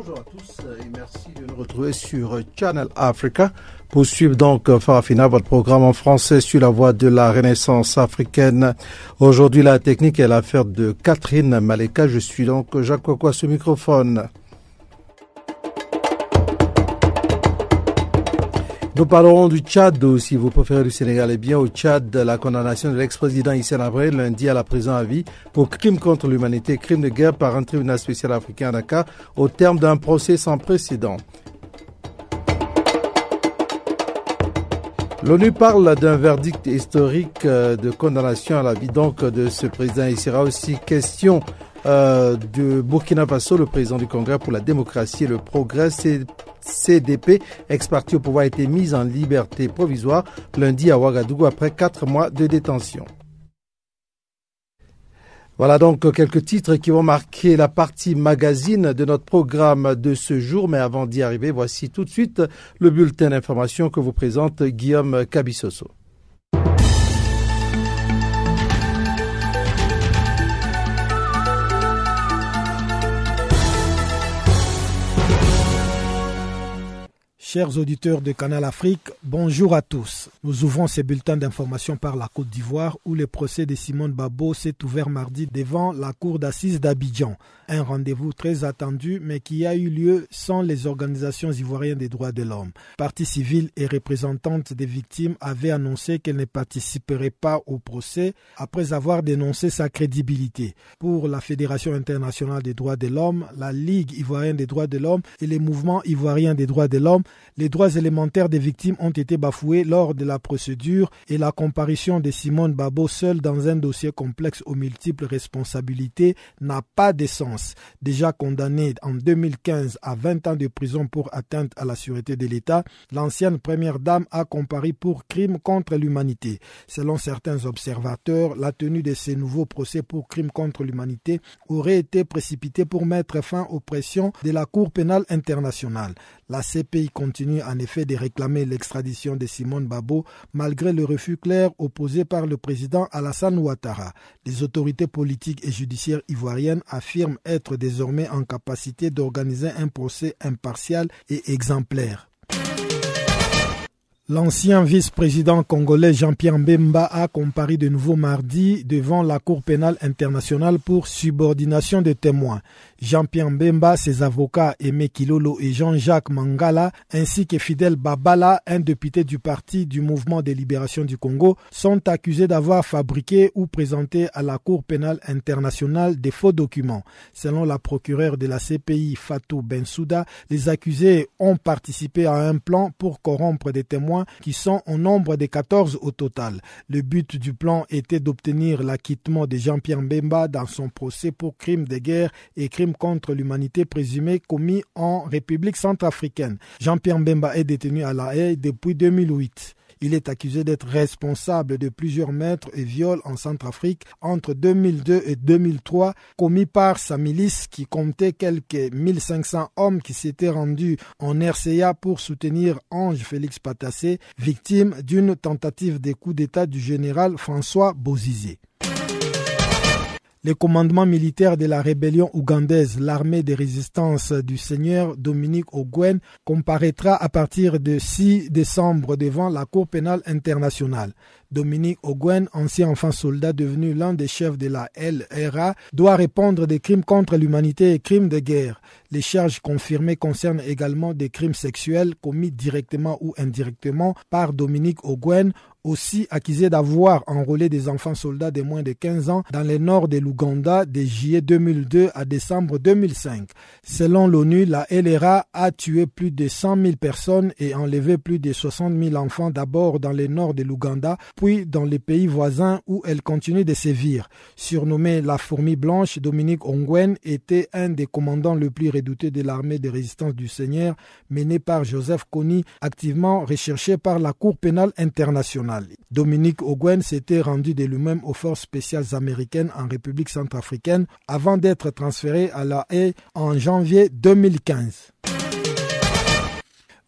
Bonjour à tous et merci de nous retrouver sur Channel Africa pour suivre donc Farafina, votre programme en français sur la voie de la renaissance africaine. Aujourd'hui, la technique est l'affaire de Catherine Maleka. Je suis donc Jacques à ce microphone. Nous parlerons du Tchad, si vous préférez du Sénégal. Eh bien, au Tchad, la condamnation de l'ex-président Hissène Abré lundi à la prison à vie pour crime contre l'humanité, crime de guerre par un tribunal spécial africain à Dakar au terme d'un procès sans précédent. L'ONU parle d'un verdict historique de condamnation à la vie donc de ce président. Il sera aussi question euh, de Burkina Faso, le président du Congrès pour la démocratie et le progrès, CDP, ex-parti au pouvoir, a été mis en liberté provisoire lundi à Ouagadougou après quatre mois de détention. Voilà donc quelques titres qui vont marquer la partie magazine de notre programme de ce jour. Mais avant d'y arriver, voici tout de suite le bulletin d'information que vous présente Guillaume Cabissoso. Chers auditeurs de Canal Afrique, bonjour à tous. Nous ouvrons ces bulletins d'information par la Côte d'Ivoire où le procès de Simone Babo s'est ouvert mardi devant la cour d'assises d'Abidjan. Un rendez-vous très attendu mais qui a eu lieu sans les organisations ivoiriennes des droits de l'homme. Partie civile et représentante des victimes avaient annoncé qu'elle ne participerait pas au procès après avoir dénoncé sa crédibilité. Pour la Fédération internationale des droits de l'homme, la Ligue ivoirienne des droits de l'homme et les mouvements ivoiriens des droits de l'homme, les droits élémentaires des victimes ont été bafoués lors de la procédure et la comparution de Simone Babo seule dans un dossier complexe aux multiples responsabilités n'a pas de sens. Déjà condamnée en 2015 à 20 ans de prison pour atteinte à la sûreté de l'État, l'ancienne première dame a comparu pour crime contre l'humanité. Selon certains observateurs, la tenue de ces nouveaux procès pour crime contre l'humanité aurait été précipitée pour mettre fin aux pressions de la Cour pénale internationale. La CPI continue en effet de réclamer l'extradition de Simone Babo malgré le refus clair opposé par le président Alassane Ouattara. Les autorités politiques et judiciaires ivoiriennes affirment être désormais en capacité d'organiser un procès impartial et exemplaire. L'ancien vice-président congolais Jean-Pierre Mbemba a comparé de nouveau mardi devant la Cour pénale internationale pour subordination de témoins. Jean-Pierre Mbemba, ses avocats Aimé Kilolo et Jean-Jacques Mangala, ainsi que Fidel Babala, un député du parti du mouvement de libération du Congo, sont accusés d'avoir fabriqué ou présenté à la Cour pénale internationale des faux documents. Selon la procureure de la CPI Fatou Bensouda, les accusés ont participé à un plan pour corrompre des témoins qui sont au nombre de 14 au total. Le but du plan était d'obtenir l'acquittement de Jean-Pierre Mbemba dans son procès pour crimes de guerre et crimes contre l'humanité présumés commis en République centrafricaine. Jean-Pierre Mbemba est détenu à La Haye depuis 2008. Il est accusé d'être responsable de plusieurs meurtres et viols en Centrafrique entre 2002 et 2003 commis par sa milice qui comptait quelques 1500 hommes qui s'étaient rendus en RCA pour soutenir Ange Félix Patassé, victime d'une tentative de coup d'État du général François Bozizé. Le commandement militaire de la rébellion ougandaise, l'armée de résistance du seigneur Dominique Ogwen, comparaîtra à partir de 6 décembre devant la Cour pénale internationale. Dominique Ogwen, ancien enfant soldat devenu l'un des chefs de la LRA, doit répondre des crimes contre l'humanité et crimes de guerre. Les charges confirmées concernent également des crimes sexuels commis directement ou indirectement par Dominique Ogwen, aussi accusé d'avoir enrôlé des enfants soldats de moins de 15 ans dans le nord de l'Ouganda de juillet 2002 à décembre 2005. Selon l'ONU, la LRA a tué plus de 100 000 personnes et enlevé plus de 60 000 enfants d'abord dans le nord de l'Ouganda puis dans les pays voisins où elle continue de sévir. Surnommé la fourmi blanche, Dominique Ongwen était un des commandants le plus redoutés de l'armée de résistance du Seigneur menée par Joseph Kony, activement recherché par la Cour pénale internationale. Dominique Ongwen s'était rendu de lui-même aux forces spéciales américaines en République centrafricaine avant d'être transféré à la haie en janvier 2015.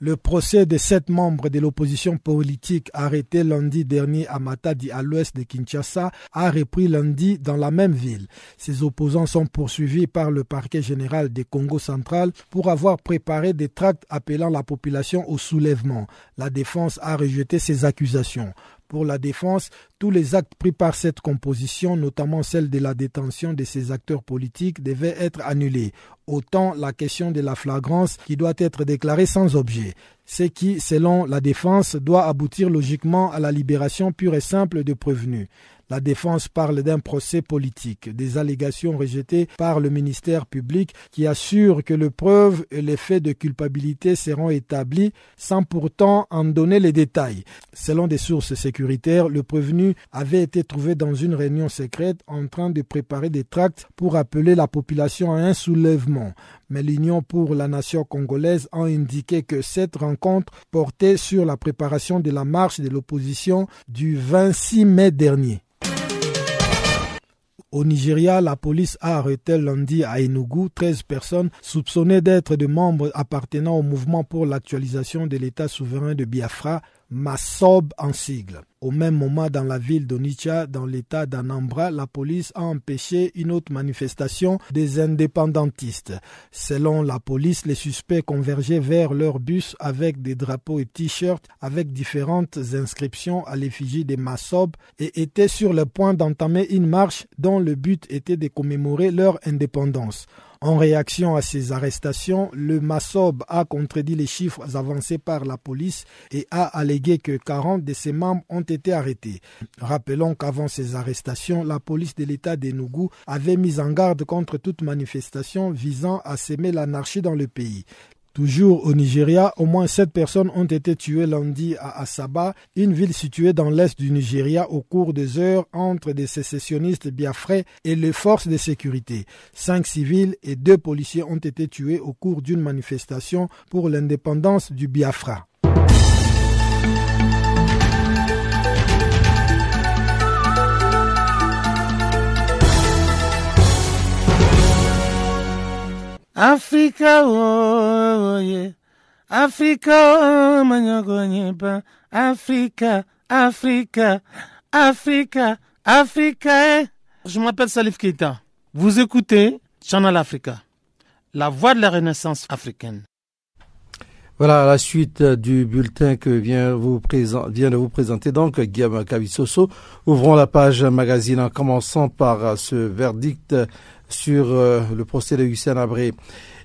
Le procès de sept membres de l'opposition politique arrêtés lundi dernier à Matadi à l'ouest de Kinshasa a repris lundi dans la même ville. Ces opposants sont poursuivis par le parquet général des Congo central pour avoir préparé des tracts appelant la population au soulèvement. La défense a rejeté ces accusations. Pour la défense, tous les actes pris par cette composition, notamment celle de la détention de ces acteurs politiques, devaient être annulés. Autant la question de la flagrance qui doit être déclarée sans objet. Ce qui, selon la défense, doit aboutir logiquement à la libération pure et simple de prévenus. La défense parle d'un procès politique, des allégations rejetées par le ministère public qui assure que les preuves et les faits de culpabilité seront établis sans pourtant en donner les détails. Selon des sources sécuritaires, le prévenu avait été trouvé dans une réunion secrète en train de préparer des tracts pour appeler la population à un soulèvement mais l'Union pour la nation congolaise a indiqué que cette rencontre portait sur la préparation de la marche de l'opposition du 26 mai dernier. Au Nigeria, la police a arrêté lundi à Enugu 13 personnes soupçonnées d'être des membres appartenant au mouvement pour l'actualisation de l'État souverain de Biafra Massob en sigle. Au même moment, dans la ville d'Onicha, dans l'état d'Anambra, la police a empêché une autre manifestation des indépendantistes. Selon la police, les suspects convergeaient vers leur bus avec des drapeaux et t-shirts avec différentes inscriptions à l'effigie des Massob et étaient sur le point d'entamer une marche dont le but était de commémorer leur indépendance. En réaction à ces arrestations, le MASOB a contredit les chiffres avancés par la police et a allégué que 40 de ses membres ont été arrêtés. Rappelons qu'avant ces arrestations, la police de l'État d'Enugu avait mis en garde contre toute manifestation visant à s'aimer l'anarchie dans le pays. Toujours au Nigeria, au moins sept personnes ont été tuées lundi à Asaba, une ville située dans l'est du Nigeria au cours des heures entre des sécessionnistes biafrais et les forces de sécurité. Cinq civils et deux policiers ont été tués au cours d'une manifestation pour l'indépendance du Biafra. Africa, oh, yeah. Africa, oh, Africa, Africa, Africa, Africa. Eh. Je m'appelle Salif Keita. Vous écoutez Channel Africa, la voix de la renaissance africaine. Voilà la suite du bulletin que vient, vous vient de vous présenter donc Guillaume Kavissoso. Ouvrons la page magazine en commençant par ce verdict sur euh, le procès de Hussein Abré.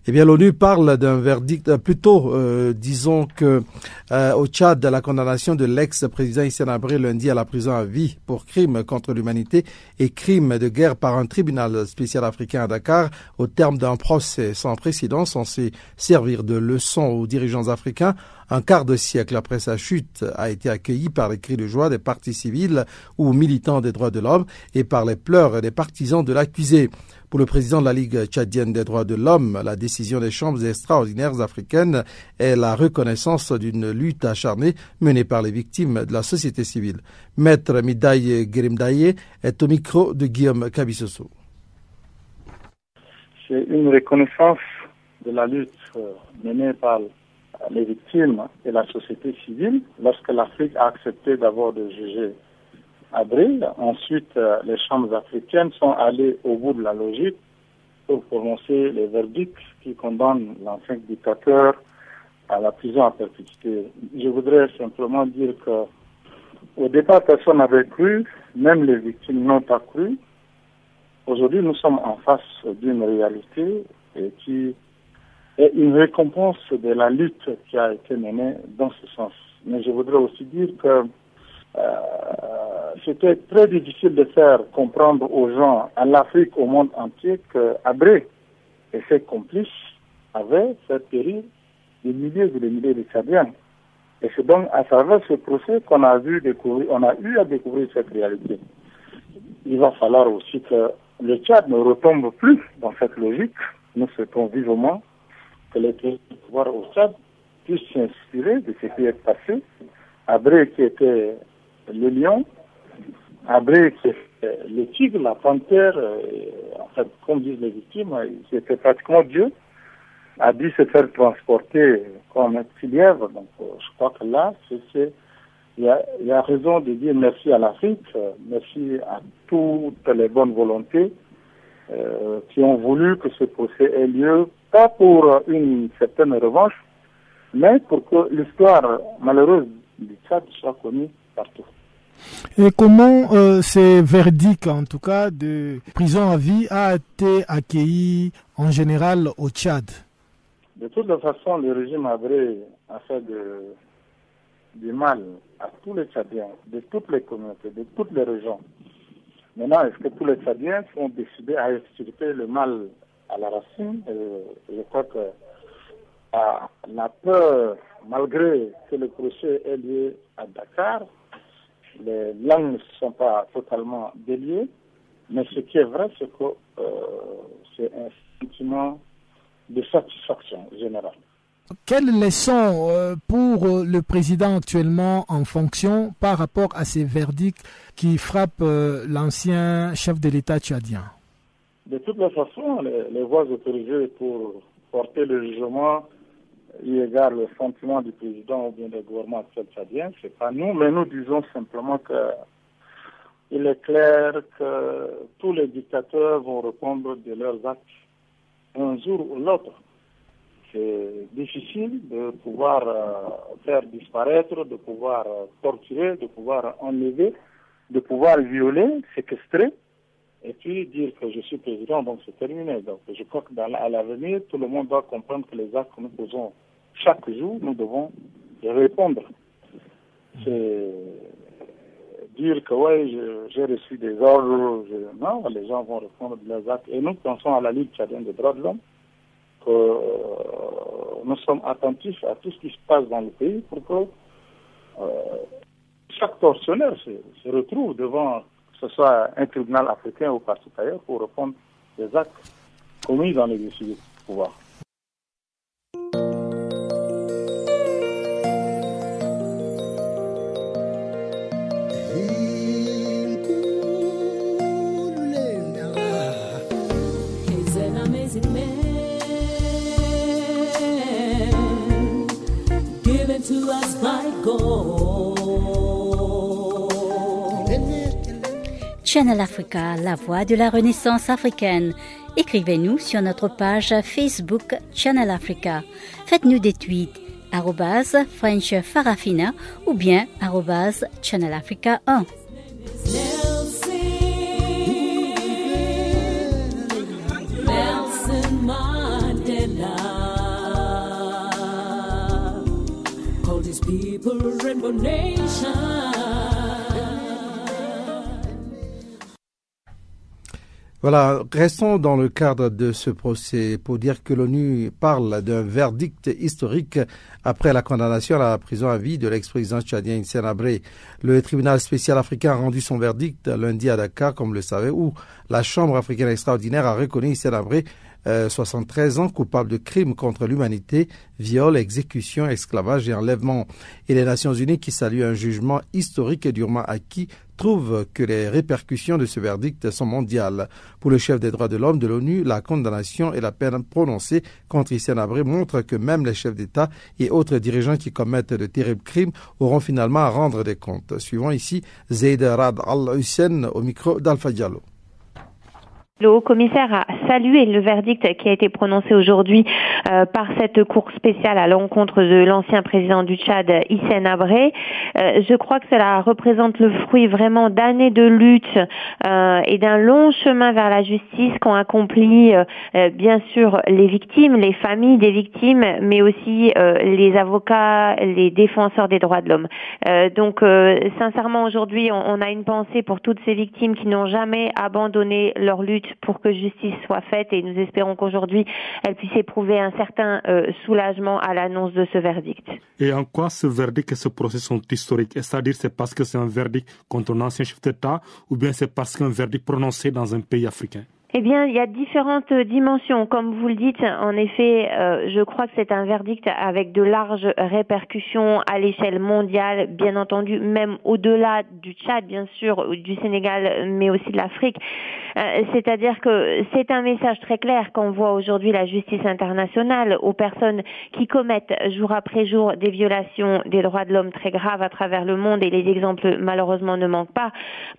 Eh bien, l'ONU parle d'un verdict, euh, plutôt, euh, disons que au Tchad, la condamnation de l'ex-président Hissène Abré lundi à la prison à vie pour crimes contre l'humanité et crimes de guerre par un tribunal spécial africain à Dakar, au terme d'un procès sans précédent censé servir de leçon aux dirigeants africains. Un quart de siècle après sa chute a été accueilli par les cris de joie des partis civils ou militants des droits de l'homme et par les pleurs des partisans de l'accusé. Pour le président de la Ligue tchadienne des droits de l'homme, la décision des chambres extraordinaires africaines est la reconnaissance d'une lutte acharnée menée par les victimes de la société civile. Maître Midaye Gerimdaye est au micro de Guillaume Kabissoso. C'est une reconnaissance de la lutte euh, menée par les victimes et la société civile lorsque l'Afrique a accepté d'abord de juger avril. Ensuite, euh, les chambres africaines sont allées au bout de la logique pour prononcer les verdicts qui condamnent l'ancien dictateur à la prison à perpétuité. Je voudrais simplement dire que au départ, personne n'avait cru, même les victimes n'ont pas cru. Aujourd'hui, nous sommes en face d'une réalité et qui est une récompense de la lutte qui a été menée dans ce sens. Mais je voudrais aussi dire que c'était très difficile de faire comprendre aux gens, à l'Afrique, au monde entier, qu'Abré et ses complices avaient fait périr des milliers et des milliers de Tchadiens. Et c'est donc à travers ce procès qu'on a vu découvrir, on a eu à découvrir cette réalité. Il va falloir aussi que le Tchad ne retombe plus dans cette logique. Nous souhaitons vivement que les pouvoirs au Tchad puissent s'inspirer de ce qui est passé. Abré qui était le lion, Abré qui était le tigre, la panthère, euh, en fait, comme disent les victimes, c'était pratiquement Dieu, a dû se faire transporter comme un lièvre. Donc, euh, je crois que là, c'est il y, a, raison de dire merci à l'Afrique, euh, merci à toutes les bonnes volontés euh, qui ont voulu que ce procès ait lieu, pas pour une certaine revanche, mais pour que l'histoire malheureuse du Tchad soit connue partout. Et comment euh, ces verdicts, en tout cas, de prison à vie, a été accueilli en général au Tchad? De toute façon, le régime a fait du mal à tous les Tchadiens, de toutes les communautés, de toutes les régions. Maintenant, est-ce que tous les Tchadiens sont décidés à extirper le mal à la racine? Je crois que la peur, malgré que le procès ait lieu à Dakar, les langues ne sont pas totalement déliées, mais ce qui est vrai, c'est que euh, c'est un sentiment de satisfaction générale. Quelles leçons euh, pour euh, le président actuellement en fonction par rapport à ces verdicts qui frappent l'ancien chef de l'État tchadien? De toutes les façons, les, les voies autorisées pour porter le jugement eu égard le sentiment du président ou bien du gouvernement actuel tchadien, c'est pas nous, mais nous disons simplement que il est clair que tous les dictateurs vont répondre de leurs actes un jour ou l'autre. C'est difficile de pouvoir euh, faire disparaître, de pouvoir euh, torturer, de pouvoir enlever, de pouvoir violer, séquestrer, et puis dire que je suis président, donc c'est terminé. Donc je crois qu'à l'avenir, tout le monde doit comprendre que les actes que nous posons chaque jour, nous devons répondre. C'est dire que oui, j'ai reçu des ordres, non, les gens vont répondre de leurs actes. Et nous pensons à la Ligue tchadienne des droits de l'homme, que euh, nous sommes attentifs à tout ce qui se passe dans le pays pour que euh, chaque tortionnaire se, retrouve devant, que ce soit un tribunal africain ou partout pour répondre des actes commis dans les du pouvoir. Channel Africa, la voix de la renaissance africaine. Écrivez-nous sur notre page Facebook Channel Africa. Faites-nous des tweets French Farafina ou bien Channel Africa 1. Voilà, restons dans le cadre de ce procès pour dire que l'ONU parle d'un verdict historique après la condamnation à la prison à vie de l'ex-président tchadien Hissène. Le tribunal spécial africain a rendu son verdict lundi à Dakar, comme le savait, où la Chambre africaine extraordinaire a reconnu Hissène 73 euh, ans, coupable de crimes contre l'humanité, viol, exécution, esclavage et enlèvement. Et les Nations Unies, qui saluent un jugement historique et durement acquis, trouvent que les répercussions de ce verdict sont mondiales. Pour le chef des droits de l'homme de l'ONU, la condamnation et la peine prononcée contre Hissène Abré montrent que même les chefs d'État et autres dirigeants qui commettent de terribles crimes auront finalement à rendre des comptes. Suivant ici Zaid Rad al-Hussein au micro d'Alpha Diallo. Le haut commissaire a salué le verdict qui a été prononcé aujourd'hui euh, par cette cour spéciale à l'encontre de l'ancien président du Tchad, Hissène Abré. Euh, je crois que cela représente le fruit vraiment d'années de lutte euh, et d'un long chemin vers la justice qu'ont accompli bien sûr les victimes, les familles des victimes, mais aussi les avocats, les défenseurs des droits de l'homme. donc sincèrement aujourd'hui on, on a une pensée pour toutes ces victimes qui n'ont jamais abandonné leur lutte pour que justice soit faite et nous espérons qu'aujourd'hui elle puisse éprouver un certain soulagement à l'annonce de ce verdict. Et en quoi ce verdict et ce procès sont historiques? C'est-à-dire c'est parce que c'est un verdict contre un ancien chef d'État ou bien c'est parce qu'un verdict prononcé dans un pays africain? Eh bien, il y a différentes dimensions. Comme vous le dites, en effet, euh, je crois que c'est un verdict avec de larges répercussions à l'échelle mondiale, bien entendu, même au-delà du Tchad, bien sûr, du Sénégal, mais aussi de l'Afrique. Euh, c'est-à-dire que c'est un message très clair qu'on voit aujourd'hui la justice internationale aux personnes qui commettent jour après jour des violations des droits de l'homme très graves à travers le monde, et les exemples malheureusement ne manquent pas,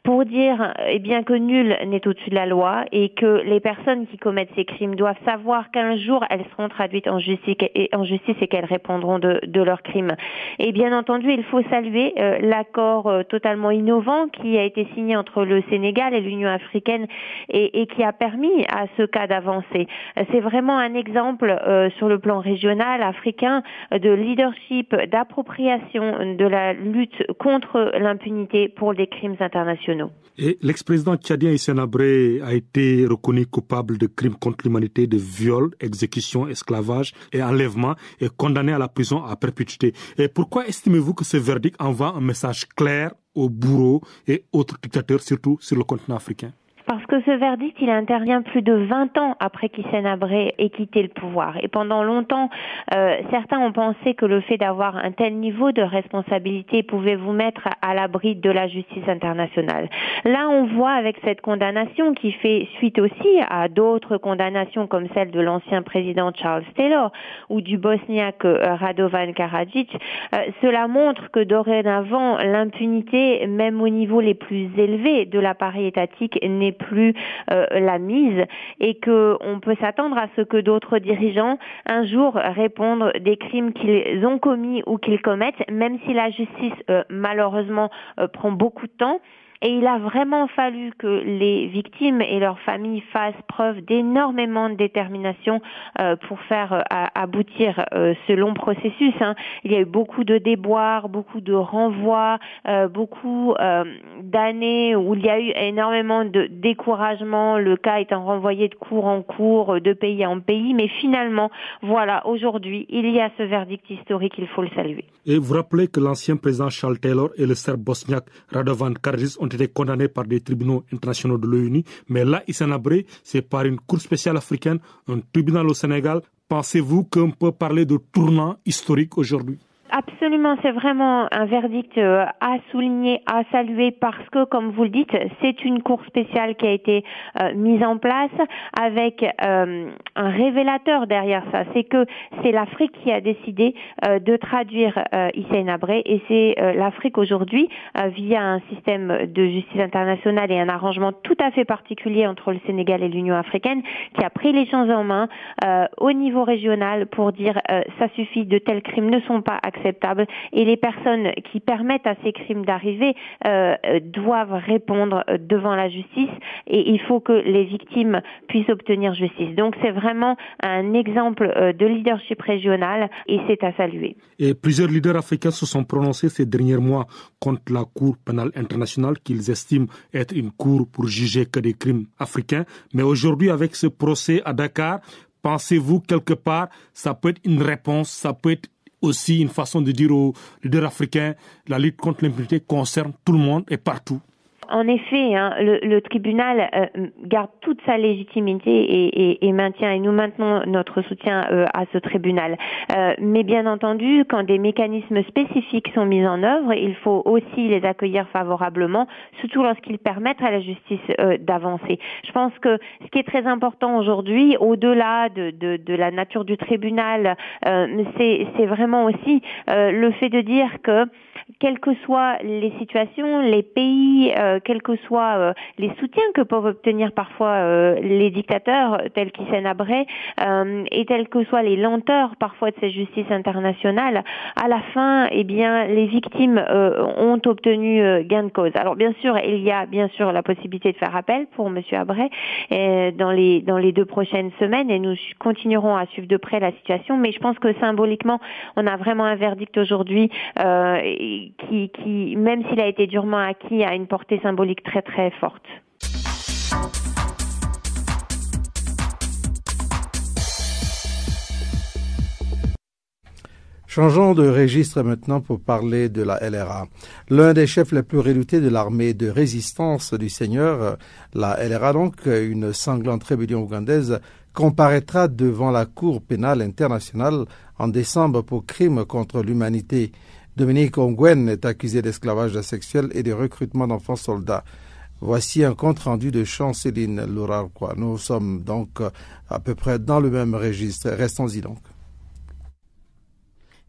pour dire eh bien que nul n'est au-dessus de la loi et que les personnes qui commettent ces crimes doivent savoir qu'un jour elles seront traduites en justice et, en justice et qu'elles répondront de, leurs crimes. Et bien entendu, il faut saluer euh, l'accord euh, totalement innovant qui a été signé entre le Sénégal et l'Union africaine et, et, qui a permis à ce cas d'avancer. C'est vraiment un exemple euh, sur le plan régional africain de leadership, d'appropriation de la lutte contre l'impunité pour des crimes internationaux. Et l'ex-président tchadien a été reconnu coupable de crimes contre l'humanité, de viol, exécution, esclavage et enlèvement et condamné à la prison à perpétuité. Et pourquoi estimez-vous que ce verdict envoie un message clair aux bourreaux et autres dictateurs, surtout sur le continent africain? Parce que ce verdict, il intervient plus de 20 ans après qu'Hissène Abré ait quitté le pouvoir. Et pendant longtemps, euh, certains ont pensé que le fait d'avoir un tel niveau de responsabilité pouvait vous mettre à l'abri de la justice internationale. Là, on voit avec cette condamnation qui fait suite aussi à d'autres condamnations comme celle de l'ancien président Charles Taylor ou du bosniaque euh, Radovan Karadzic, euh, cela montre que dorénavant, l'impunité, même au niveau les plus élevés de l'appareil étatique, n'est plus euh, la mise et que on peut s'attendre à ce que d'autres dirigeants un jour répondent des crimes qu'ils ont commis ou qu'ils commettent, même si la justice euh, malheureusement euh, prend beaucoup de temps. Et il a vraiment fallu que les victimes et leurs familles fassent preuve d'énormément de détermination euh, pour faire euh, aboutir euh, ce long processus. Hein. Il y a eu beaucoup de déboires, beaucoup de renvois, beaucoup d'années où il y a eu énormément de découragement, le cas étant renvoyé de cours en cours, de pays en pays. Mais finalement, voilà, aujourd'hui, il y a ce verdict historique, il faut le saluer. Et vous rappelez que l'ancien président Charles Taylor et le serbe bosniaque Radovan Karadzic ont été condamnés par des tribunaux internationaux de l'ONU. Mais là, Issa Abré, c'est par une cour spéciale africaine, un tribunal au Sénégal. Pensez-vous qu'on peut parler de tournant historique aujourd'hui? Absolument, c'est vraiment un verdict euh, à souligner, à saluer parce que, comme vous le dites, c'est une cour spéciale qui a été euh, mise en place avec euh, un révélateur derrière ça. C'est que c'est l'Afrique qui a décidé de traduire Hissène Abré et c'est l'Afrique aujourd'hui, via un système de justice internationale et un arrangement tout à fait particulier entre le Sénégal et l'Union africaine, qui a pris les choses en main au niveau régional pour dire ça suffit, de tels crimes ne sont pas et les personnes qui permettent à ces crimes d'arriver euh, doivent répondre euh, devant la justice et il faut que les victimes puissent obtenir justice. Donc c'est vraiment un exemple euh, de leadership régional et c'est à saluer. Et plusieurs leaders africains se sont prononcés ces derniers mois contre la Cour pénale internationale qu'ils estiment être une cour pour juger que des crimes africains. Mais aujourd'hui, avec ce procès à Dakar, pensez-vous quelque part, ça peut être une réponse, ça peut être aussi une façon de dire aux leaders africains, la lutte contre l'impunité concerne tout le monde et partout en effet, hein, le, le, tribunal euh, garde toute sa légitimité et, et, et, maintient, et nous maintenons notre soutien euh, à ce tribunal. Euh, mais bien entendu, quand des mécanismes spécifiques sont mis en œuvre, il faut aussi les accueillir favorablement, surtout lorsqu'ils permettent à la justice d'avancer. Je pense que ce qui est très important aujourd'hui, au-delà de, de, de, la nature du tribunal, c'est vraiment aussi le fait de dire que quelles que soient les situations, les pays, euh, quels que soient euh, les soutiens que peuvent obtenir parfois euh, les dictateurs tels qu'Hissène Abré, et telles que soient les lenteurs parfois de ces justices internationales, à la fin, eh bien, les victimes ont obtenu gain de cause. Alors bien sûr, il y a bien sûr la possibilité de faire appel pour Monsieur Abré dans les dans les deux prochaines semaines, et nous continuerons à suivre de près la situation. Mais je pense que symboliquement, on a vraiment un verdict aujourd'hui qui, qui, même s'il a été durement acquis, a une portée symbolique très très forte. Changeons de registre maintenant pour parler de la LRA. L'un des chefs les plus redoutés de l'armée de résistance du Seigneur, la LRA donc, une sanglante rébellion ougandaise, comparaîtra devant la Cour pénale internationale en décembre pour crimes contre l'humanité. Dominique Ongwen est accusé d'esclavage sexuel et de recrutement d'enfants soldats. Voici un compte rendu de Chanceline Lourarquois. Nous sommes donc à peu près dans le même registre. Restons-y donc.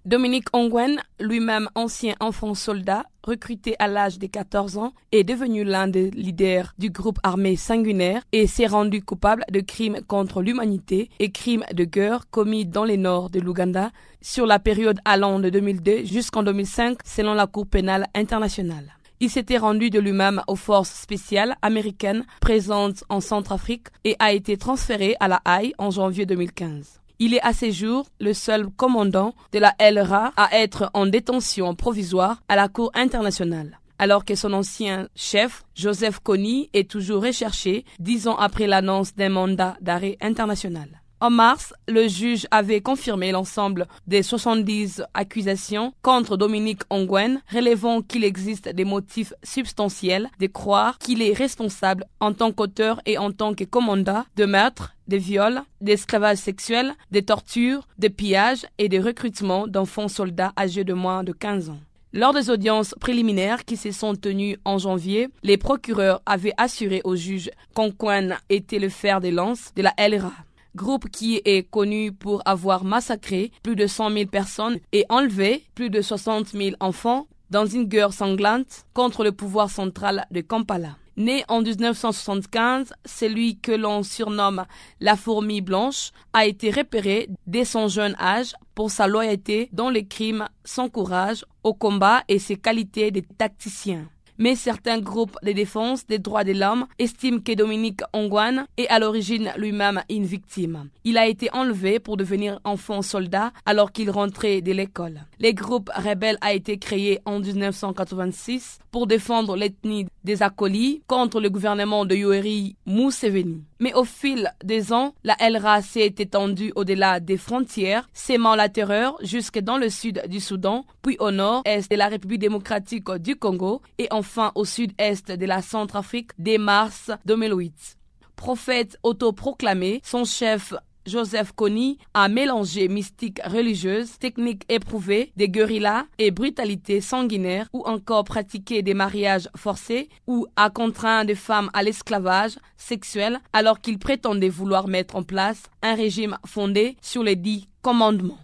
Dominique Ongwen, lui-même ancien enfant soldat, recruté à l'âge de 14 ans, est devenu l'un des leaders du groupe armé sanguinaire et s'est rendu coupable de crimes contre l'humanité et crimes de guerre commis dans le nord de l'Ouganda sur la période allant de 2002 jusqu'en 2005 selon la Cour pénale internationale. Il s'était rendu de lui-même aux forces spéciales américaines présentes en Centrafrique et a été transféré à la Haye en janvier 2015. Il est à ce jour le seul commandant de la LRA à être en détention provisoire à la Cour internationale alors que son ancien chef, Joseph Kony, est toujours recherché dix ans après l'annonce d'un mandat d'arrêt international. En mars, le juge avait confirmé l'ensemble des 70 accusations contre Dominique Ongwen, relevant qu'il existe des motifs substantiels de croire qu'il est responsable en tant qu'auteur et en tant que commandant de meurtres, de viols, d'esclavage sexuel, de tortures, de pillages et de recrutement d'enfants soldats âgés de moins de 15 ans. Lors des audiences préliminaires qui se sont tenues en janvier, les procureurs avaient assuré au juge qu'Ongwen était le fer de lance de la LRA groupe qui est connu pour avoir massacré plus de 100 000 personnes et enlevé plus de 60 000 enfants dans une guerre sanglante contre le pouvoir central de Kampala. Né en 1975, celui que l'on surnomme la fourmi blanche a été repéré dès son jeune âge pour sa loyauté dans les crimes, son courage au combat et ses qualités de tacticien mais certains groupes de défense des droits de l'homme estiment que Dominique Ongwan est à l'origine lui-même une victime. Il a été enlevé pour devenir enfant soldat alors qu'il rentrait de l'école. Le groupe rebelle a été créé en 1986 pour défendre l'ethnie des Akolis contre le gouvernement de Yoweri Museveni. Mais au fil des ans, la LRA s'est étendue au-delà des frontières, sémant la terreur jusque dans le sud du Soudan, puis au nord-est de la République démocratique du Congo et enfin au sud-est de la Centrafrique dès mars 2008 prophète autoproclamé, son chef Joseph Kony a mélangé mystique religieuse, technique éprouvée, des guérillas et brutalité sanguinaire ou encore pratiqué des mariages forcés ou a contraint des femmes à l'esclavage sexuel alors qu'il prétendait vouloir mettre en place un régime fondé sur les dix commandements.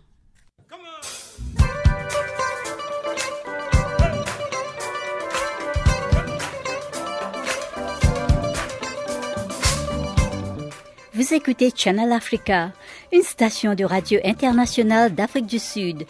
Vous écoutez Channel Africa, une station de radio internationale d'Afrique du Sud.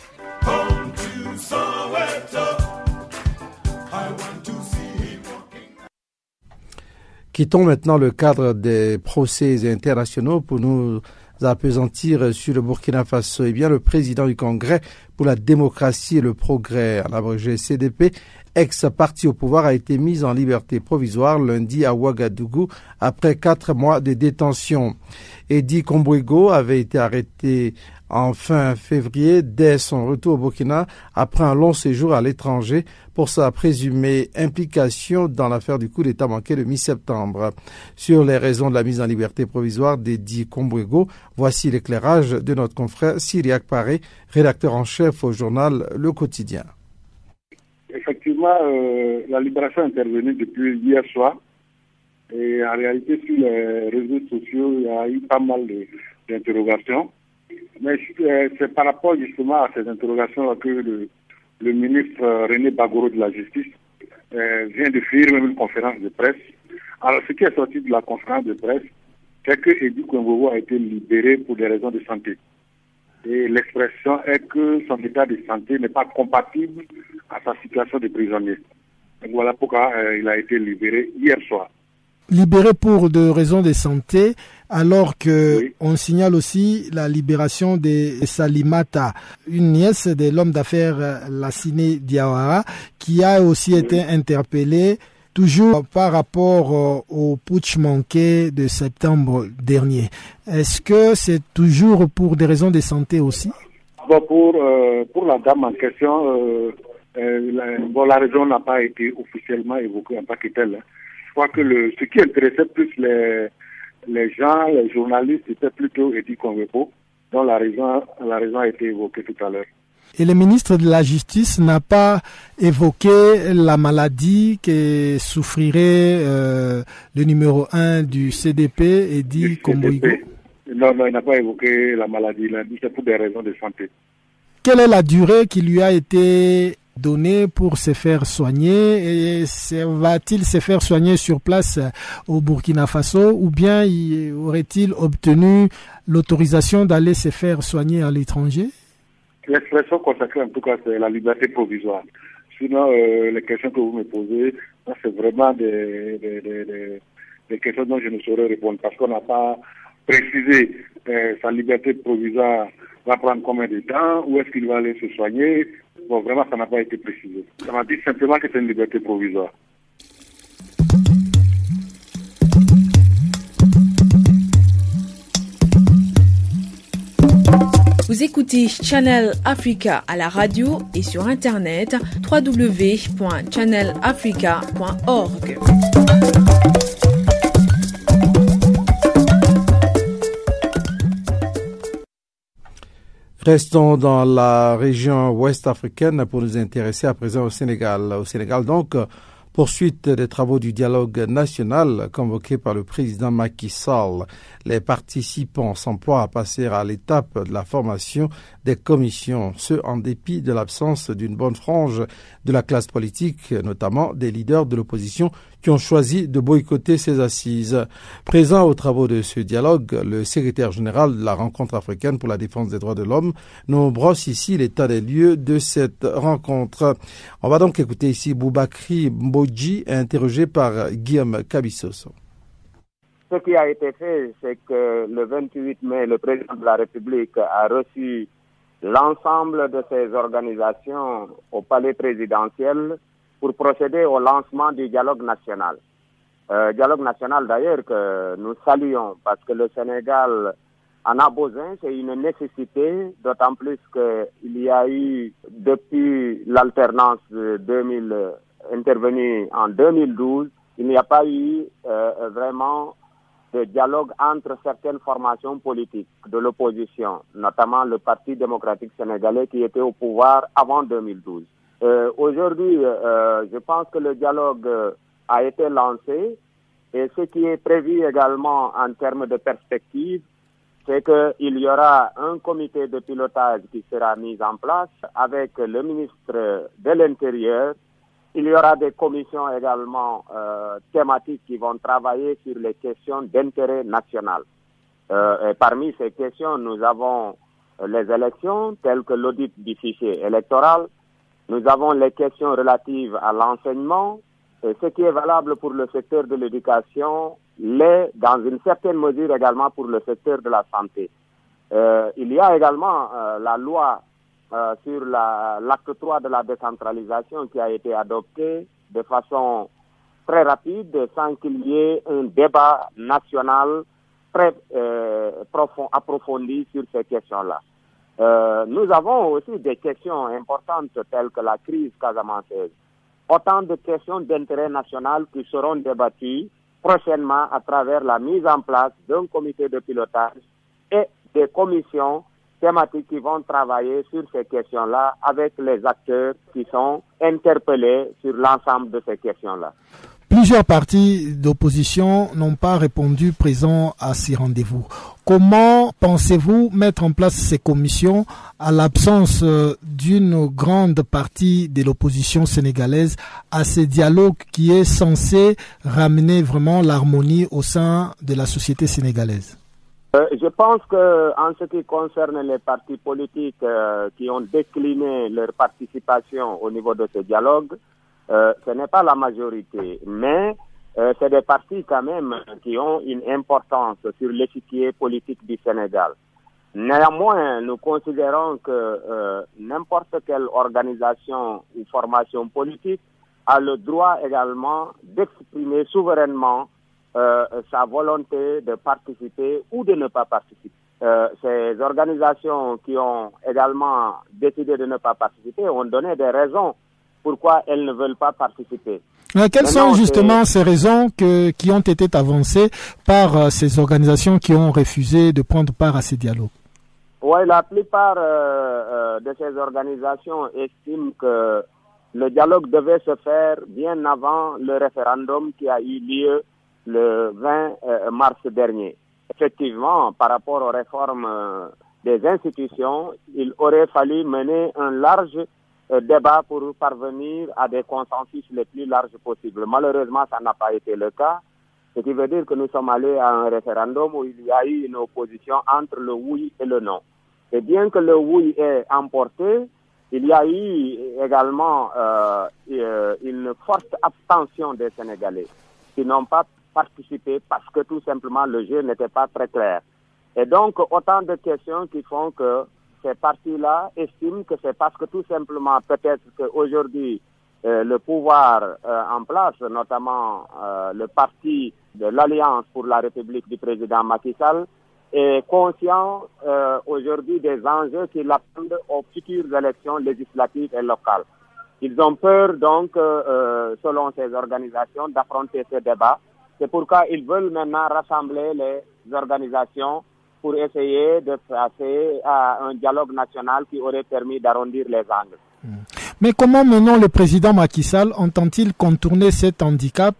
Quittons maintenant le cadre des procès internationaux pour nous sur le Burkina Faso. Eh bien, le président du Congrès pour la démocratie et le progrès, en abrégé CDP, ex-parti au pouvoir, a été mis en liberté provisoire lundi à Ouagadougou après quatre mois de détention. Eddie Combouego avait été arrêté en fin février dès son retour au Burkina après un long séjour à l'étranger pour sa présumée implication dans l'affaire du coup d'État manqué de mi-septembre. Sur les raisons de la mise en liberté provisoire d'Eddie Combouego, voici l'éclairage de notre confrère Syriac Paré, rédacteur en chef au journal Le Quotidien effectivement, euh, la libération est intervenue depuis hier soir. Et en réalité, sur les réseaux sociaux, il y a eu pas mal d'interrogations. Mais euh, c'est par rapport justement à ces interrogations que le, ministre René Bagoro de la Justice euh, vient de faire une conférence de presse. Alors, ce qui est sorti de la conférence de presse, c'est que Edu Kwengogo a été libéré pour des raisons de santé. Et l'expression est que son état de santé n'est pas compatible à sa situation de prisonnier. voilà pourquoi euh, il a été libéré hier soir. Libéré pour des raisons de santé, alors que on signale aussi la libération de Salimata, une nièce de l'homme d'affaires euh, Lassine Diawara, qui a aussi été interpellée toujours par rapport euh, au putsch manqué de septembre dernier. Est-ce que c'est toujours pour des raisons de santé aussi? Bon, pour, pour la dame en question, la, bon, la raison n'a pas été officiellement évoquée en tant que telle. Hein. Je crois que le, ce qui intéressait plus les, les gens, les journalistes, c'était plutôt Eddie Convepo, dont la raison, la raison a été évoquée tout à l'heure. Et le ministre de la Justice n'a pas évoqué la maladie que souffrirait euh, le numéro 1 du CDP, Eddie Komboigo Non, non, il n'a pas évoqué la maladie. Il a dit c'est pour des raisons de santé. Quelle est la durée qui lui a été donnée pour se faire soigner et va-t-il se faire soigner sur place au Burkina Faso ou bien aurait-il obtenu l'autorisation d'aller se faire soigner à l'étranger? L'expression consacrée, en tout cas, c'est la liberté provisoire. Sinon, euh, les questions que vous me posez, c'est vraiment des, des, des, des, questions dont je ne saurais répondre parce qu'on n'a pas précisé euh, sa liberté provisoire va prendre combien de temps, où est-ce qu'il va aller se soigner. Bon, vraiment, ça n'a pas été précisé. Ça m'a dit simplement que c'est une liberté provisoire. Vous écoutez Channel Africa à la radio et sur internet www.channelafrica.org. Restons dans la région ouest africaine pour nous intéresser à présent au Sénégal. Au Sénégal, donc, poursuite des travaux du dialogue national convoqué par le président Macky Sall. Les participants s'emploient à passer à l'étape de la formation des commissions, ce en dépit de l'absence d'une bonne frange de la classe politique, notamment des leaders de l'opposition qui ont choisi de boycotter ces assises. Présent aux travaux de ce dialogue, le secrétaire général de la rencontre africaine pour la défense des droits de l'homme nous brosse ici l'état des lieux de cette rencontre. On va donc écouter ici Boubakri Mboji, interrogé par Guillaume Cabissoso. Ce qui a été fait, c'est que le 28 mai, le président de la République a reçu l'ensemble de ces organisations au palais présidentiel pour procéder au lancement du dialogue national. Euh, dialogue national d'ailleurs que nous saluons parce que le Sénégal en a besoin, c'est une nécessité, d'autant plus qu'il y a eu depuis l'alternance de 2000 intervenue en 2012, il n'y a pas eu euh, vraiment de dialogue entre certaines formations politiques de l'opposition, notamment le Parti démocratique sénégalais qui était au pouvoir avant 2012. Euh, Aujourd'hui, euh, je pense que le dialogue a été lancé et ce qui est prévu également en termes de perspective, c'est qu'il y aura un comité de pilotage qui sera mis en place avec le ministre de l'Intérieur, il y aura des commissions également euh, thématiques qui vont travailler sur les questions d'intérêt national. Euh, et parmi ces questions, nous avons les élections telles que l'audit du fichier électoral. Nous avons les questions relatives à l'enseignement, ce qui est valable pour le secteur de l'éducation l'est dans une certaine mesure également pour le secteur de la santé. Euh, il y a également euh, la loi euh, sur l'acte 3 de la décentralisation qui a été adopté de façon très rapide sans qu'il y ait un débat national très euh, profond, approfondi sur ces questions-là. Euh, nous avons aussi des questions importantes telles que la crise casamanceuse. Autant de questions d'intérêt national qui seront débattues prochainement à travers la mise en place d'un comité de pilotage et des commissions thématiques qui vont travailler sur ces questions-là avec les acteurs qui sont interpellés sur l'ensemble de ces questions-là. Plusieurs partis d'opposition n'ont pas répondu présent à ces rendez-vous. Comment pensez-vous mettre en place ces commissions à l'absence euh, d'une grande partie de l'opposition sénégalaise à ce dialogue qui est censé ramener vraiment l'harmonie au sein de la société sénégalaise? Euh, je pense que en ce qui concerne les partis politiques euh, qui ont décliné leur participation au niveau de ce dialogue, euh, ce n'est pas la majorité, mais c'est des partis quand même qui ont une importance sur l'échiquier politique du Sénégal. Néanmoins, nous considérons que n'importe quelle organisation ou formation politique a le droit également d'exprimer souverainement euh, sa volonté de participer ou de ne pas participer. euh, ces organisations qui ont également décidé de ne pas participer ont donné des raisons pourquoi elles ne veulent pas participer. Mais quelles sont justement ces raisons que, qui ont été avancées par euh, ces organisations qui ont refusé de prendre part à ces dialogues? Oui, la plupart euh, de ces organisations estiment que le dialogue devait se faire bien avant le référendum qui a eu lieu le 20 mars dernier effectivement, par rapport aux réformes euh, des institutions, il aurait fallu mener un large euh, débat pour parvenir à des consensus les plus larges possibles. Malheureusement, ça n'a pas été le cas, ce qui veut dire que nous sommes allés à un référendum où il y a eu une opposition entre le oui et le non. Et bien que le oui ait emporté, il y a eu également euh, une forte abstention des Sénégalais qui n'ont pas participer parce que tout simplement le jeu n'était pas très clair. Et donc, autant de questions qui font que ces partis-là estiment que c'est parce que tout simplement, peut-être qu'aujourd'hui, euh, le pouvoir euh, en place, notamment euh, le parti de l'Alliance pour la République du président Macky Sall, est conscient aujourd'hui des enjeux qui l'attendent aux futures élections législatives et locales. Ils ont peur donc, selon ces organisations, d'affronter ce débat c'est pourquoi ils veulent maintenant rassembler les organisations pour essayer de passer à un dialogue national qui aurait permis d'arrondir les angles. Hmm. Mais comment maintenant le président Macky Sall entend-il contourner cet handicap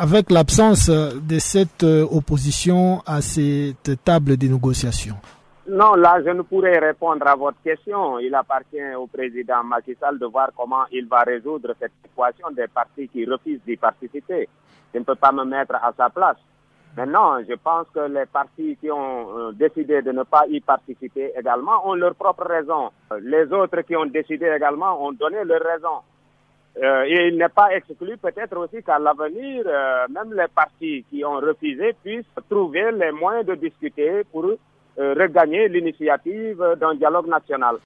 avec l'absence de cette euh, opposition à cette table de négociation? Non, là, je ne pourrais répondre à votre question. Il appartient au président Macky Sall de voir comment il va résoudre cette équation des partis qui refusent d'y participer je ne peux pas me mettre à sa place. Maintenant, je pense que les partis qui ont euh, décidé de ne pas y participer également ont leurs propres raisons. Les autres qui ont décidé également ont donné leurs raisons. Euh, et il n'est pas exclu peut-être aussi qu'à l'avenir, euh, même les partis qui ont refusé puissent trouver les moyens de discuter pour regagner l'initiative d'un dialogue national.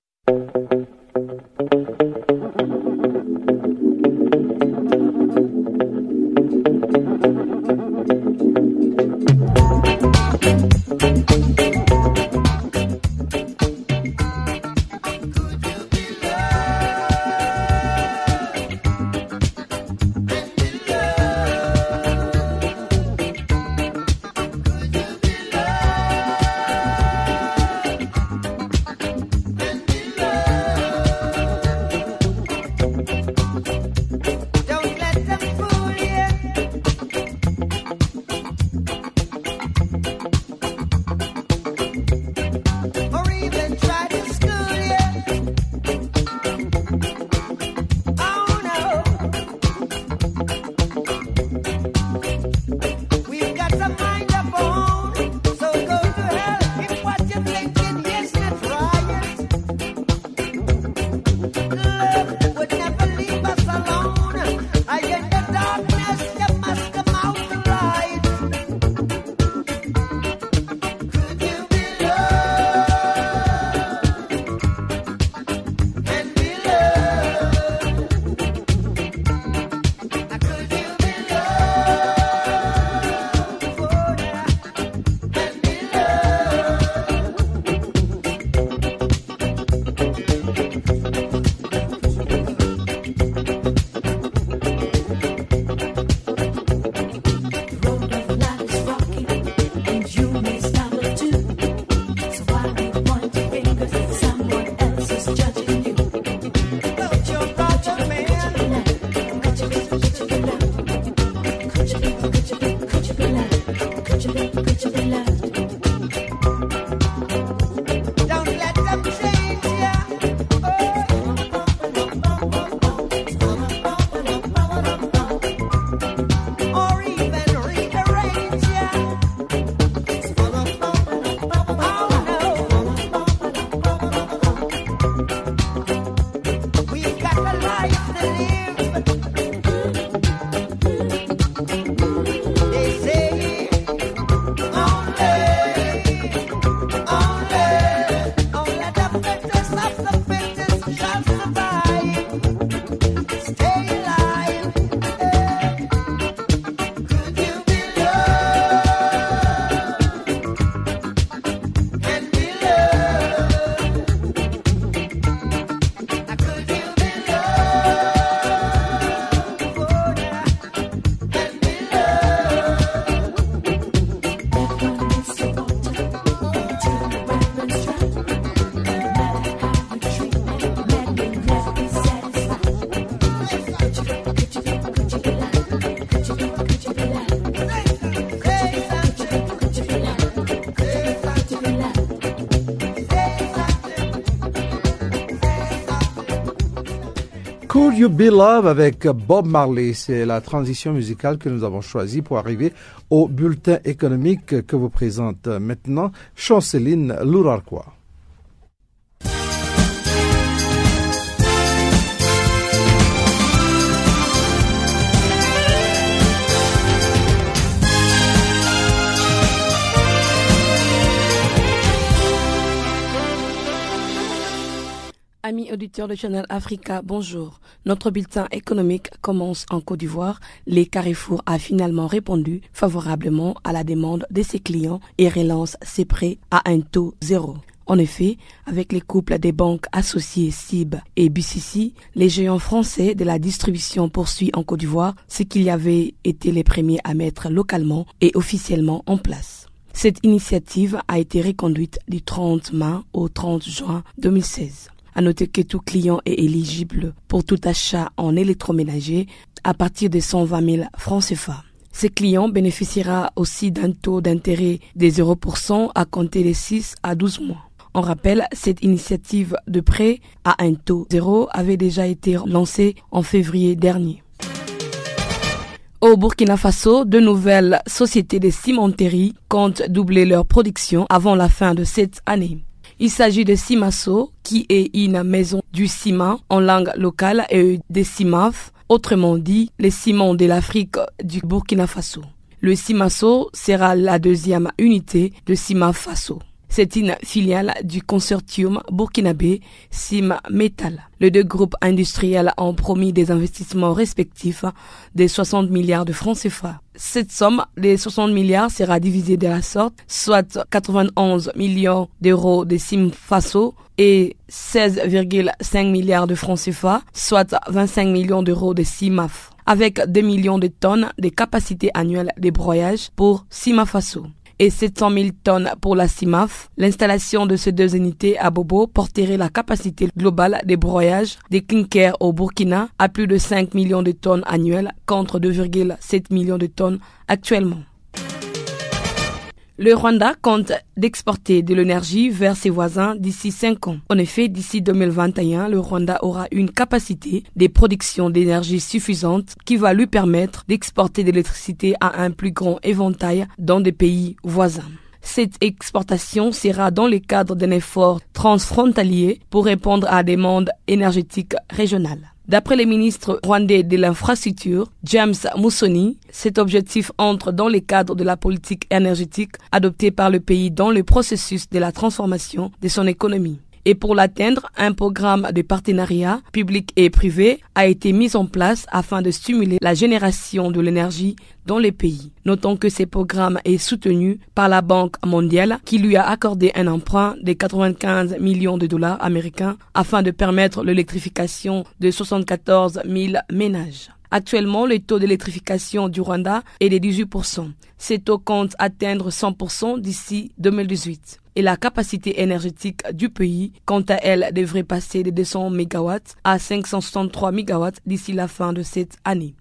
You Be Love avec Bob Marley. C'est la transition musicale que nous avons choisie pour arriver au bulletin économique que vous présente maintenant Chanceline Lourarquois. Auditeurs de Channel Africa, bonjour. Notre bulletin économique commence en Côte d'Ivoire. Les Carrefour a finalement répondu favorablement à la demande de ses clients et relance ses prêts à un taux zéro. En effet, avec les couples des banques associées CIB et BCC, les géants français de la distribution poursuivent en Côte d'Ivoire ce qu'il y avait été les premiers à mettre localement et officiellement en place. Cette initiative a été reconduite du 30 mai au 30 juin 2016. À noter que tout client est éligible pour tout achat en électroménager à partir de 120 000 francs CFA. Ce client bénéficiera aussi d'un taux d'intérêt des 0% à compter de 6 à 12 mois. On rappelle, cette initiative de prêt à un taux zéro avait déjà été lancée en février dernier. Au Burkina Faso, de nouvelles sociétés de cimenterie comptent doubler leur production avant la fin de cette année. Il s'agit de Simaso, qui est une maison du ciment en langue locale et de Cimaf, autrement dit les ciments de l'Afrique du Burkina Faso. Le Simaso sera la deuxième unité de Cimaf Faso. C'est une filiale du consortium burkinabé Sim Metal. Les deux groupes industriels ont promis des investissements respectifs de 60 milliards de francs CFA. Cette somme de 60 milliards sera divisée de la sorte, soit 91 millions d'euros de Sim Faso et 16,5 milliards de francs CFA, soit 25 millions d'euros de CIMAF, avec 2 millions de tonnes de capacité annuelle de broyage pour Simafaso et 700 000 tonnes pour la CIMAF. L'installation de ces deux unités à Bobo porterait la capacité globale des broyages des clinkers au Burkina à plus de 5 millions de tonnes annuelles contre 2,7 millions de tonnes actuellement. Le Rwanda compte d'exporter de l'énergie vers ses voisins d'ici 5 ans. En effet, d'ici 2021, le Rwanda aura une capacité de production d'énergie suffisante qui va lui permettre d'exporter de l'électricité à un plus grand éventail dans des pays voisins. Cette exportation sera dans le cadre d'un effort transfrontalier pour répondre à la demande énergétique régionale. D'après le ministre rwandais de l'infrastructure, James Musoni, cet objectif entre dans le cadre de la politique énergétique adoptée par le pays dans le processus de la transformation de son économie et pour l'atteindre, un programme de partenariat public et privé a été mis en place afin de stimuler la génération de l'énergie dans les pays. Notons que ce programme est soutenu par la Banque mondiale qui lui a accordé un emprunt de 95 millions de dollars américains afin de permettre l'électrification de 74 000 ménages. Actuellement, le taux d'électrification du Rwanda est de 18%. Ce taux compte atteindre 100% d'ici 2018 et la capacité énergétique du pays, quant à elle, devrait passer de 200 MW à 563 MW d'ici la fin de cette année.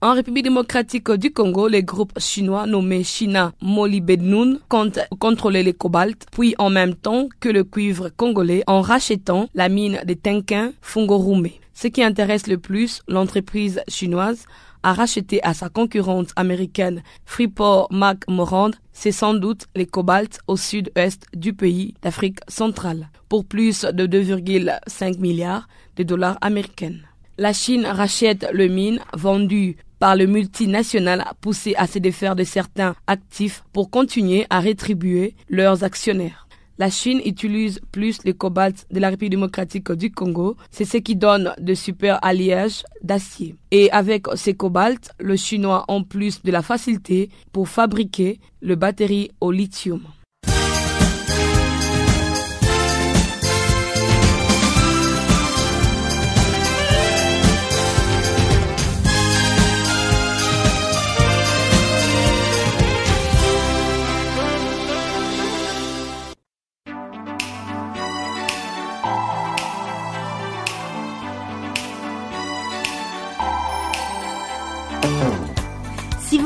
En République démocratique du Congo, les groupes chinois nommés China Molybdenum comptent contrôler le cobalt, puis en même temps que le cuivre congolais en rachetant la mine de Tenkin Fungorume. Ce qui intéresse le plus l'entreprise chinoise a racheté à sa concurrente américaine Freeport McMorand, c'est sans doute les cobalt au sud-est du pays d'Afrique centrale, pour plus de 2,5 milliards de dollars américains. La Chine rachète le mine vendu par le multinational poussé à se défaire de certains actifs pour continuer à rétribuer leurs actionnaires. La Chine utilise plus le cobalt de la République démocratique du Congo. C'est ce qui donne de super alliages d'acier. Et avec ces cobalt, le Chinois ont plus de la facilité pour fabriquer le batterie au lithium.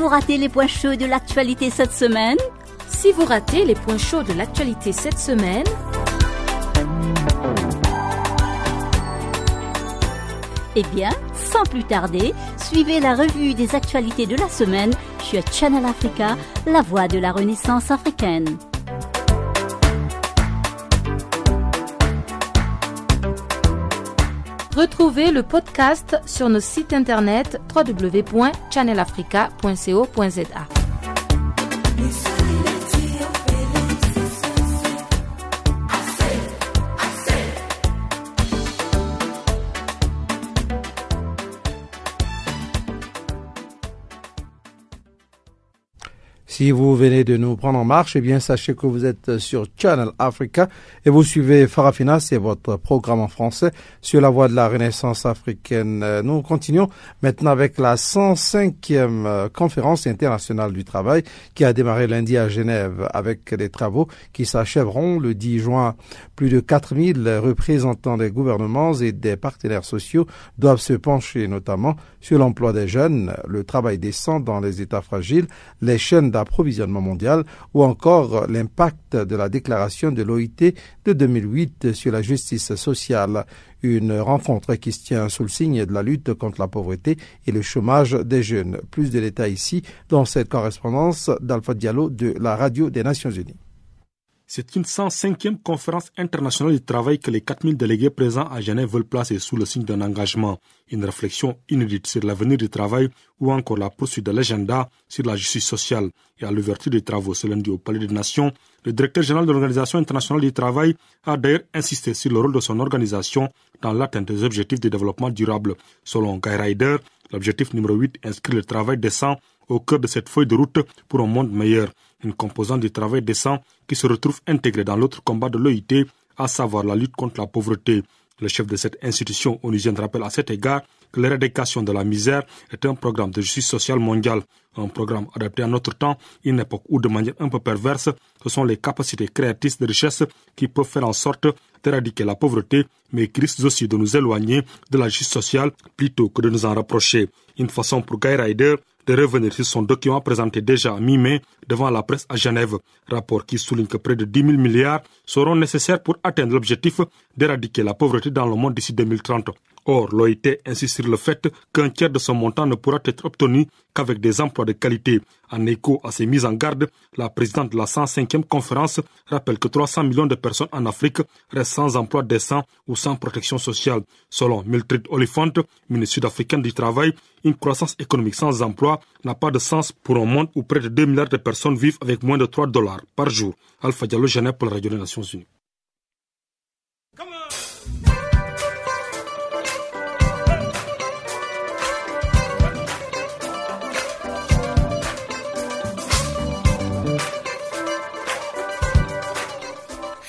Vous ratez les points chauds de l'actualité cette semaine, Si vous ratez les points chauds de l'actualité cette semaine, Eh bien, sans plus tarder, suivez la revue des actualités de la semaine sur Channel Africa, la voix de la Renaissance africaine. Retrouvez le podcast sur nos sites internet www.channelafrica.co.za. Si vous venez de nous prendre en marche, eh bien, sachez que vous êtes sur Channel Africa et vous suivez Farafina, c'est votre programme en français sur la voie de la Renaissance africaine. Nous continuons maintenant avec la 105e euh, conférence internationale du travail qui a démarré lundi à Genève avec des travaux qui s'achèveront le 10 juin. Plus de 4000 représentants des gouvernements et des partenaires sociaux doivent se pencher notamment sur l'emploi des jeunes, le travail décent dans les États fragiles, les chaînes d'approvisionnement mondial ou encore l'impact de la déclaration de l'OIT de 2008 sur la justice sociale. Une rencontre qui se tient sous le signe de la lutte contre la pauvreté et le chômage des jeunes. Plus de détails ici dans cette correspondance d'Alpha Diallo de la radio des Nations Unies. C'est une 105e conférence internationale du travail que les 4000 délégués présents à Genève veulent placer sous le signe d'un engagement, une réflexion inédite sur l'avenir du travail ou encore la poursuite de l'agenda sur la justice sociale. Et à l'ouverture des travaux ce lundi au Palais des Nations, le directeur général de l'Organisation internationale du travail a d'ailleurs insisté sur le rôle de son organisation dans l'atteinte des objectifs de développement durable. Selon Guy Ryder, l'objectif numéro 8 inscrit le travail décent au cœur de cette feuille de route pour un monde meilleur une composante du travail décent qui se retrouve intégrée dans l'autre combat de l'OIT, à savoir la lutte contre la pauvreté. Le chef de cette institution onusienne rappelle à cet égard que l'éradication de la misère est un programme de justice sociale mondiale, un programme adapté à notre temps, une époque où, de manière un peu perverse, ce sont les capacités créatrices de richesse qui peuvent faire en sorte d'éradiquer la pauvreté, mais qui risquent aussi de nous éloigner de la justice sociale plutôt que de nous en rapprocher. Une façon pour Guy Ryder de revenir sur son document présenté déjà mi-mai devant la presse à Genève, rapport qui souligne que près de 10 000 milliards seront nécessaires pour atteindre l'objectif d'éradiquer la pauvreté dans le monde d'ici 2030. Or, l'OIT insiste sur le fait qu'un tiers de ce montant ne pourra être obtenu qu'avec des emplois de qualité. En écho à ces mises en garde, la présidente de la 105e conférence rappelle que 300 millions de personnes en Afrique restent sans emploi décent ou sans protection sociale. Selon Mildred Oliphant, ministre sud-africaine du Travail, une croissance économique sans emploi n'a pas de sens pour un monde où près de 2 milliards de personnes vivent avec moins de 3 dollars par jour. Alpha Diallo, Genève pour la Radio des Nations Unies.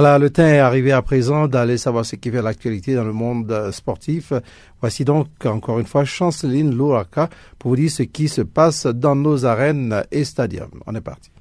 Voilà, le temps est arrivé à présent d'aller savoir ce qui fait l'actualité dans le monde sportif. Voici donc encore une fois Chanceline Louraka pour vous dire ce qui se passe dans nos arènes et stadiums. On est parti.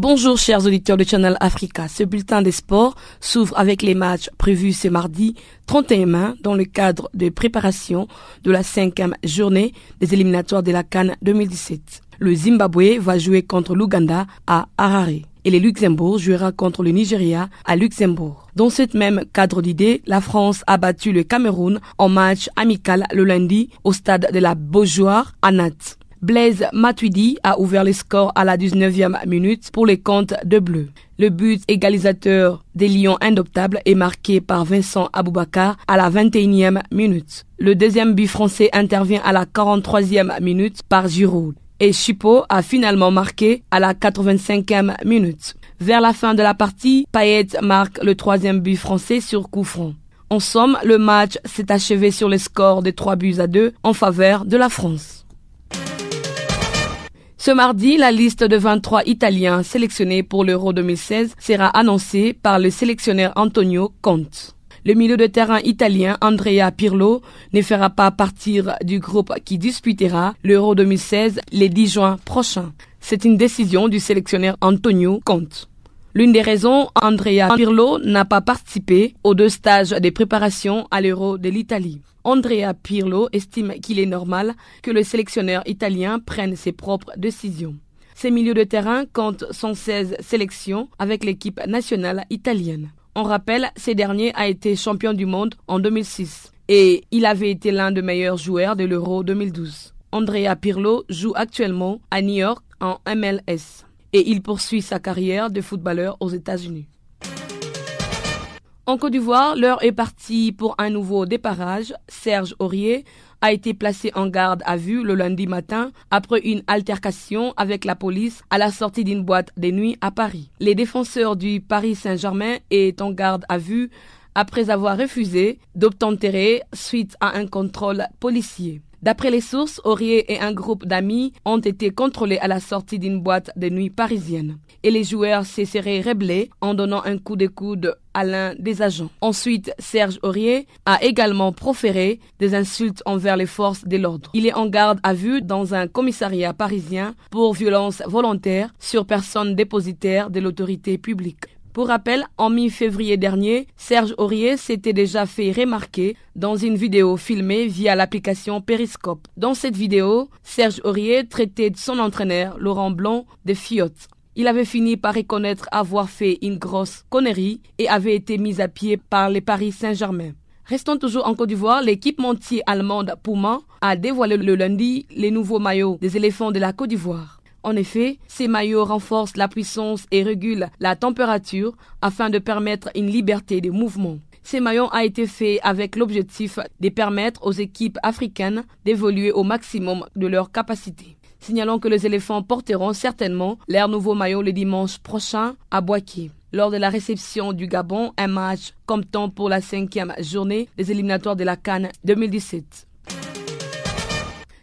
Bonjour chers auditeurs de Channel Africa. Ce bulletin des sports s'ouvre avec les matchs prévus ce mardi 31 mai dans le cadre de préparation de la cinquième journée des éliminatoires de la Cannes 2017. Le Zimbabwe va jouer contre l'Ouganda à Harare et le Luxembourg jouera contre le Nigeria à Luxembourg. Dans ce même cadre d'idées, la France a battu le Cameroun en match amical le lundi au stade de la Beaujoire à Nantes. Blaise Matuidi a ouvert les scores à la 19e minute pour les comptes de Bleu. Le but égalisateur des Lions indoptables est marqué par Vincent Aboubakar à la 21e minute. Le deuxième but français intervient à la 43e minute par Giroud. Et Chipo a finalement marqué à la 85e minute. Vers la fin de la partie, Payet marque le troisième but français sur coup franc. En somme, le match s'est achevé sur le score de 3 buts à 2 en faveur de la France. Ce mardi, la liste de 23 Italiens sélectionnés pour l'Euro 2016 sera annoncée par le sélectionneur Antonio Conte. Le milieu de terrain italien Andrea Pirlo ne fera pas partir du groupe qui disputera l'Euro 2016 les 10 juin prochains. C'est une décision du sélectionneur Antonio Conte. L'une des raisons, Andrea Pirlo n'a pas participé aux deux stages de préparation à l'Euro de l'Italie. Andrea Pirlo estime qu'il est normal que le sélectionneur italien prenne ses propres décisions. Ses milieux de terrain comptent 116 sélections avec l'équipe nationale italienne. On rappelle, ces derniers a été champion du monde en 2006 et il avait été l'un des meilleurs joueurs de l'Euro 2012. Andrea Pirlo joue actuellement à New York en MLS et il poursuit sa carrière de footballeur aux États-Unis. En Côte d'Ivoire, l'heure est partie pour un nouveau déparage. Serge Aurier a été placé en garde à vue le lundi matin après une altercation avec la police à la sortie d'une boîte de nuit à Paris. Les défenseurs du Paris Saint-Germain est en garde à vue après avoir refusé d'obtempérer suite à un contrôle policier. D'après les sources, Aurier et un groupe d'amis ont été contrôlés à la sortie d'une boîte de nuit parisienne. Et les joueurs se seraient rebellés en donnant un coup de coude à l'un des agents. Ensuite, Serge Aurier a également proféré des insultes envers les forces de l'ordre. Il est en garde à vue dans un commissariat parisien pour violence volontaire sur personne dépositaire de l'autorité publique. Pour rappel, en mi-février dernier, Serge Aurier s'était déjà fait remarquer dans une vidéo filmée via l'application Periscope. Dans cette vidéo, Serge Aurier traitait son entraîneur, Laurent Blanc, de fiotte. Il avait fini par reconnaître avoir fait une grosse connerie et avait été mis à pied par les Paris Saint-Germain. Restons toujours en Côte d'Ivoire, l'équipementier allemande Puma a dévoilé le lundi les nouveaux maillots des éléphants de la Côte d'Ivoire. En effet, ces maillots renforcent la puissance et régulent la température afin de permettre une liberté de mouvement. Ces maillots ont été faits avec l'objectif de permettre aux équipes africaines d'évoluer au maximum de leur capacité. Signalons que les éléphants porteront certainement leur nouveau maillot le dimanche prochain à Boaké. Lors de la réception du Gabon, un match comme temps pour la cinquième journée des éliminatoires de la Cannes 2017.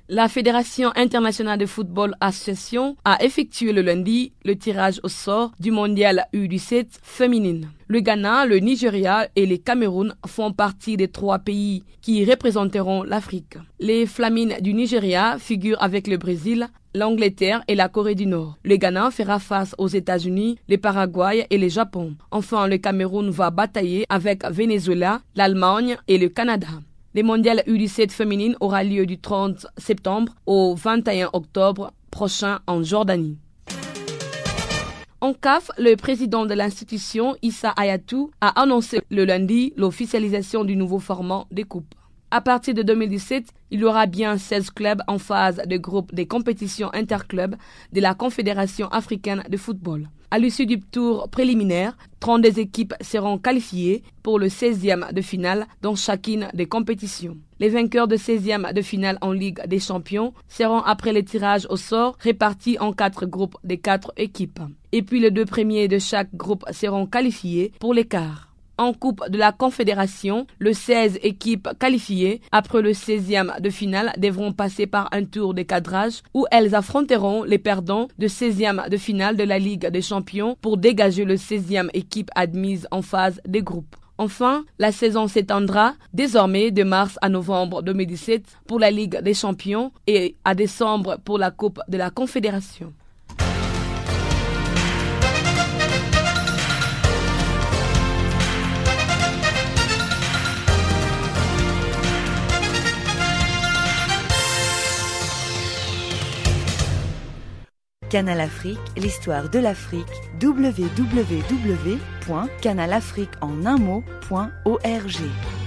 La Fédération internationale de football association a effectué le lundi le tirage au sort du mondial U17 féminine. Le Ghana, le Nigeria et le Cameroun font partie des trois pays qui représenteront l'Afrique. Les Flamines du Nigeria figurent avec le Brésil, l'Angleterre et la Corée du Nord. Le Ghana fera face aux États-Unis, le Paraguay et le Japon. Enfin, le Cameroun va batailler avec Venezuela, l'Allemagne et le Canada. Le mondial U17 féminine aura lieu du 30 septembre au 21 octobre prochain en Jordanie. En CAF, le président de l'institution, Issa Ayatou, a annoncé le lundi l'officialisation du nouveau format des coupes. À partir de 2017, il y aura bien 16 clubs en phase de groupe des compétitions interclubs de la Confédération africaine de football. À l'issue du tour préliminaire, 32 équipes seront qualifiées pour le 16e de finale dans chacune des compétitions. Les vainqueurs de 16e de finale en Ligue des Champions seront après le tirage au sort répartis en quatre groupes de quatre équipes. Et puis les deux premiers de chaque groupe seront qualifiés pour l'écart. En Coupe de la Confédération, les 16 équipes qualifiées après le 16e de finale devront passer par un tour de cadrage où elles affronteront les perdants de 16e de finale de la Ligue des Champions pour dégager le 16e équipe admise en phase des groupes. Enfin, la saison s'étendra désormais de mars à novembre 2017 pour la Ligue des Champions et à décembre pour la Coupe de la Confédération. Canal Afrique, l'histoire de l'Afrique, www.canalafriqueenunmot.org.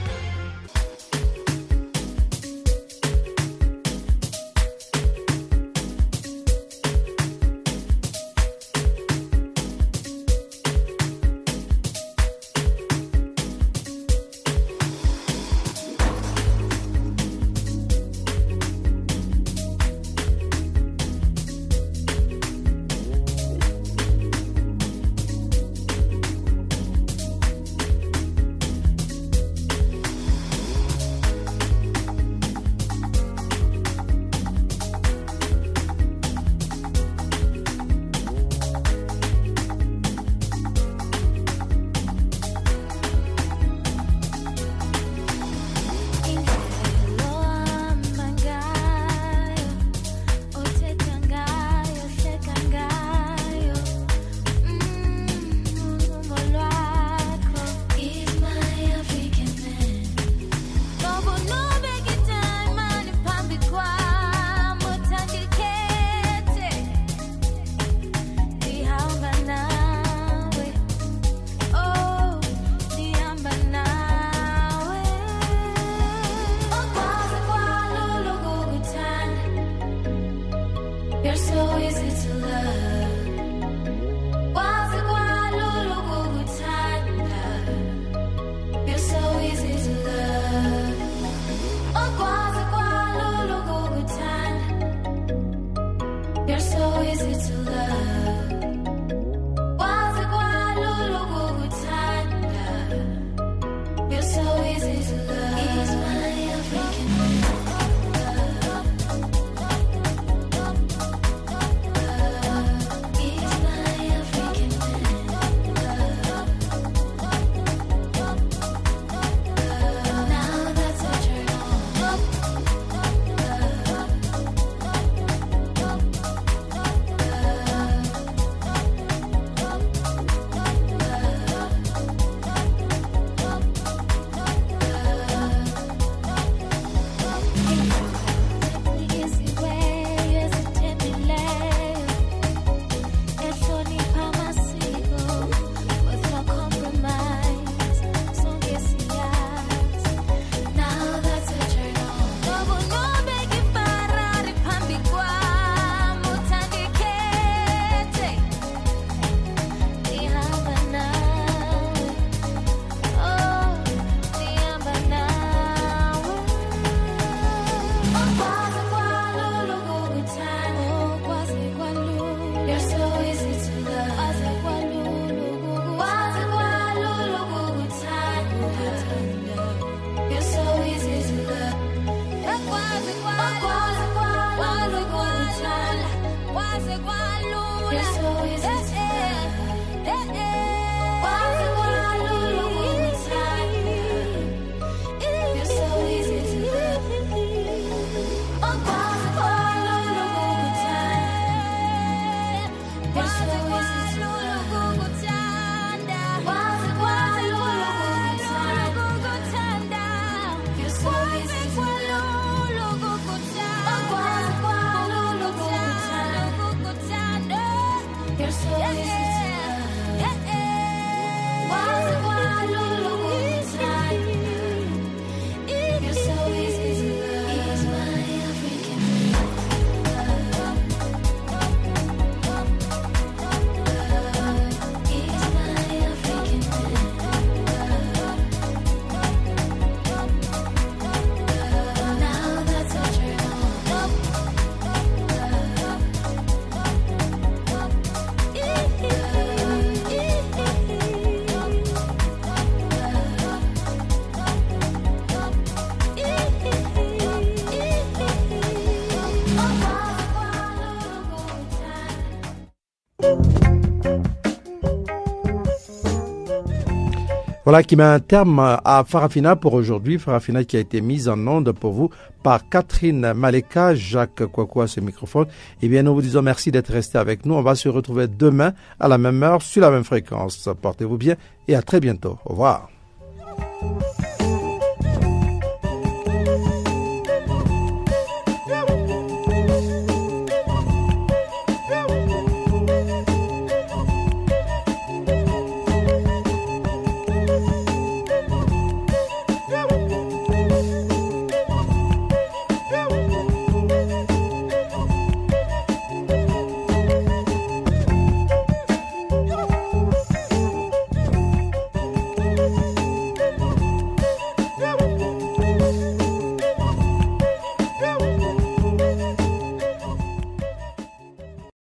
Voilà qui met un terme à Farafina pour aujourd'hui. Farafina qui a été mise en onde pour vous par Catherine Maleka, Jacques Kwakwa ce microphone. Eh bien, nous vous disons merci d'être resté avec nous. On va se retrouver demain à la même heure sur la même fréquence. Portez-vous bien et à très bientôt. Au revoir.